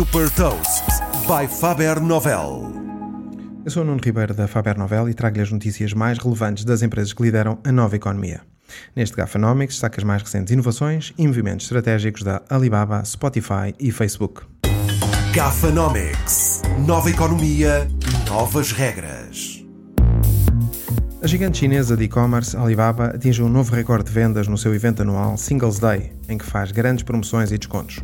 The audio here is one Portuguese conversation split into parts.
Super Toast by Faber Novel. Eu sou o Nuno Ribeiro da Faber Novel e trago-lhe as notícias mais relevantes das empresas que lideram a nova economia. Neste Gafanomics destaca as mais recentes inovações e movimentos estratégicos da Alibaba, Spotify e Facebook. Gafanomics. Nova economia, novas regras. A gigante chinesa de e-commerce Alibaba atinge um novo recorde de vendas no seu evento anual Singles Day, em que faz grandes promoções e descontos.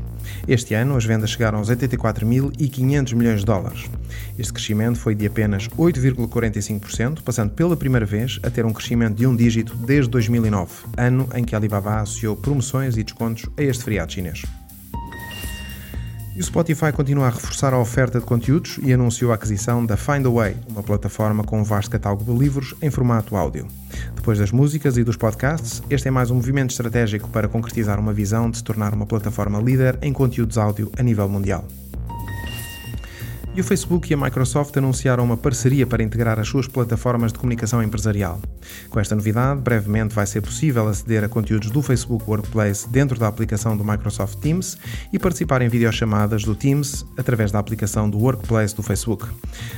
Este ano, as vendas chegaram aos 84.500 milhões de dólares. Este crescimento foi de apenas 8,45%, passando pela primeira vez a ter um crescimento de um dígito desde 2009, ano em que Alibaba associou promoções e descontos a este feriado chinês. E o Spotify continua a reforçar a oferta de conteúdos e anunciou a aquisição da Findaway, uma plataforma com um vasto catálogo de livros em formato áudio. Depois das músicas e dos podcasts, este é mais um movimento estratégico para concretizar uma visão de se tornar uma plataforma líder em conteúdos áudio a nível mundial. E o Facebook e a Microsoft anunciaram uma parceria para integrar as suas plataformas de comunicação empresarial. Com esta novidade, brevemente vai ser possível aceder a conteúdos do Facebook Workplace dentro da aplicação do Microsoft Teams e participar em videochamadas do Teams através da aplicação do Workplace do Facebook.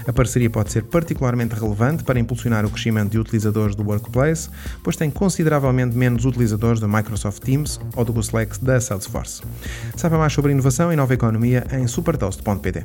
A parceria pode ser particularmente relevante para impulsionar o crescimento de utilizadores do Workplace, pois tem consideravelmente menos utilizadores do Microsoft Teams ou do Slack da Salesforce. Saiba mais sobre inovação e nova economia em supertoast.pt.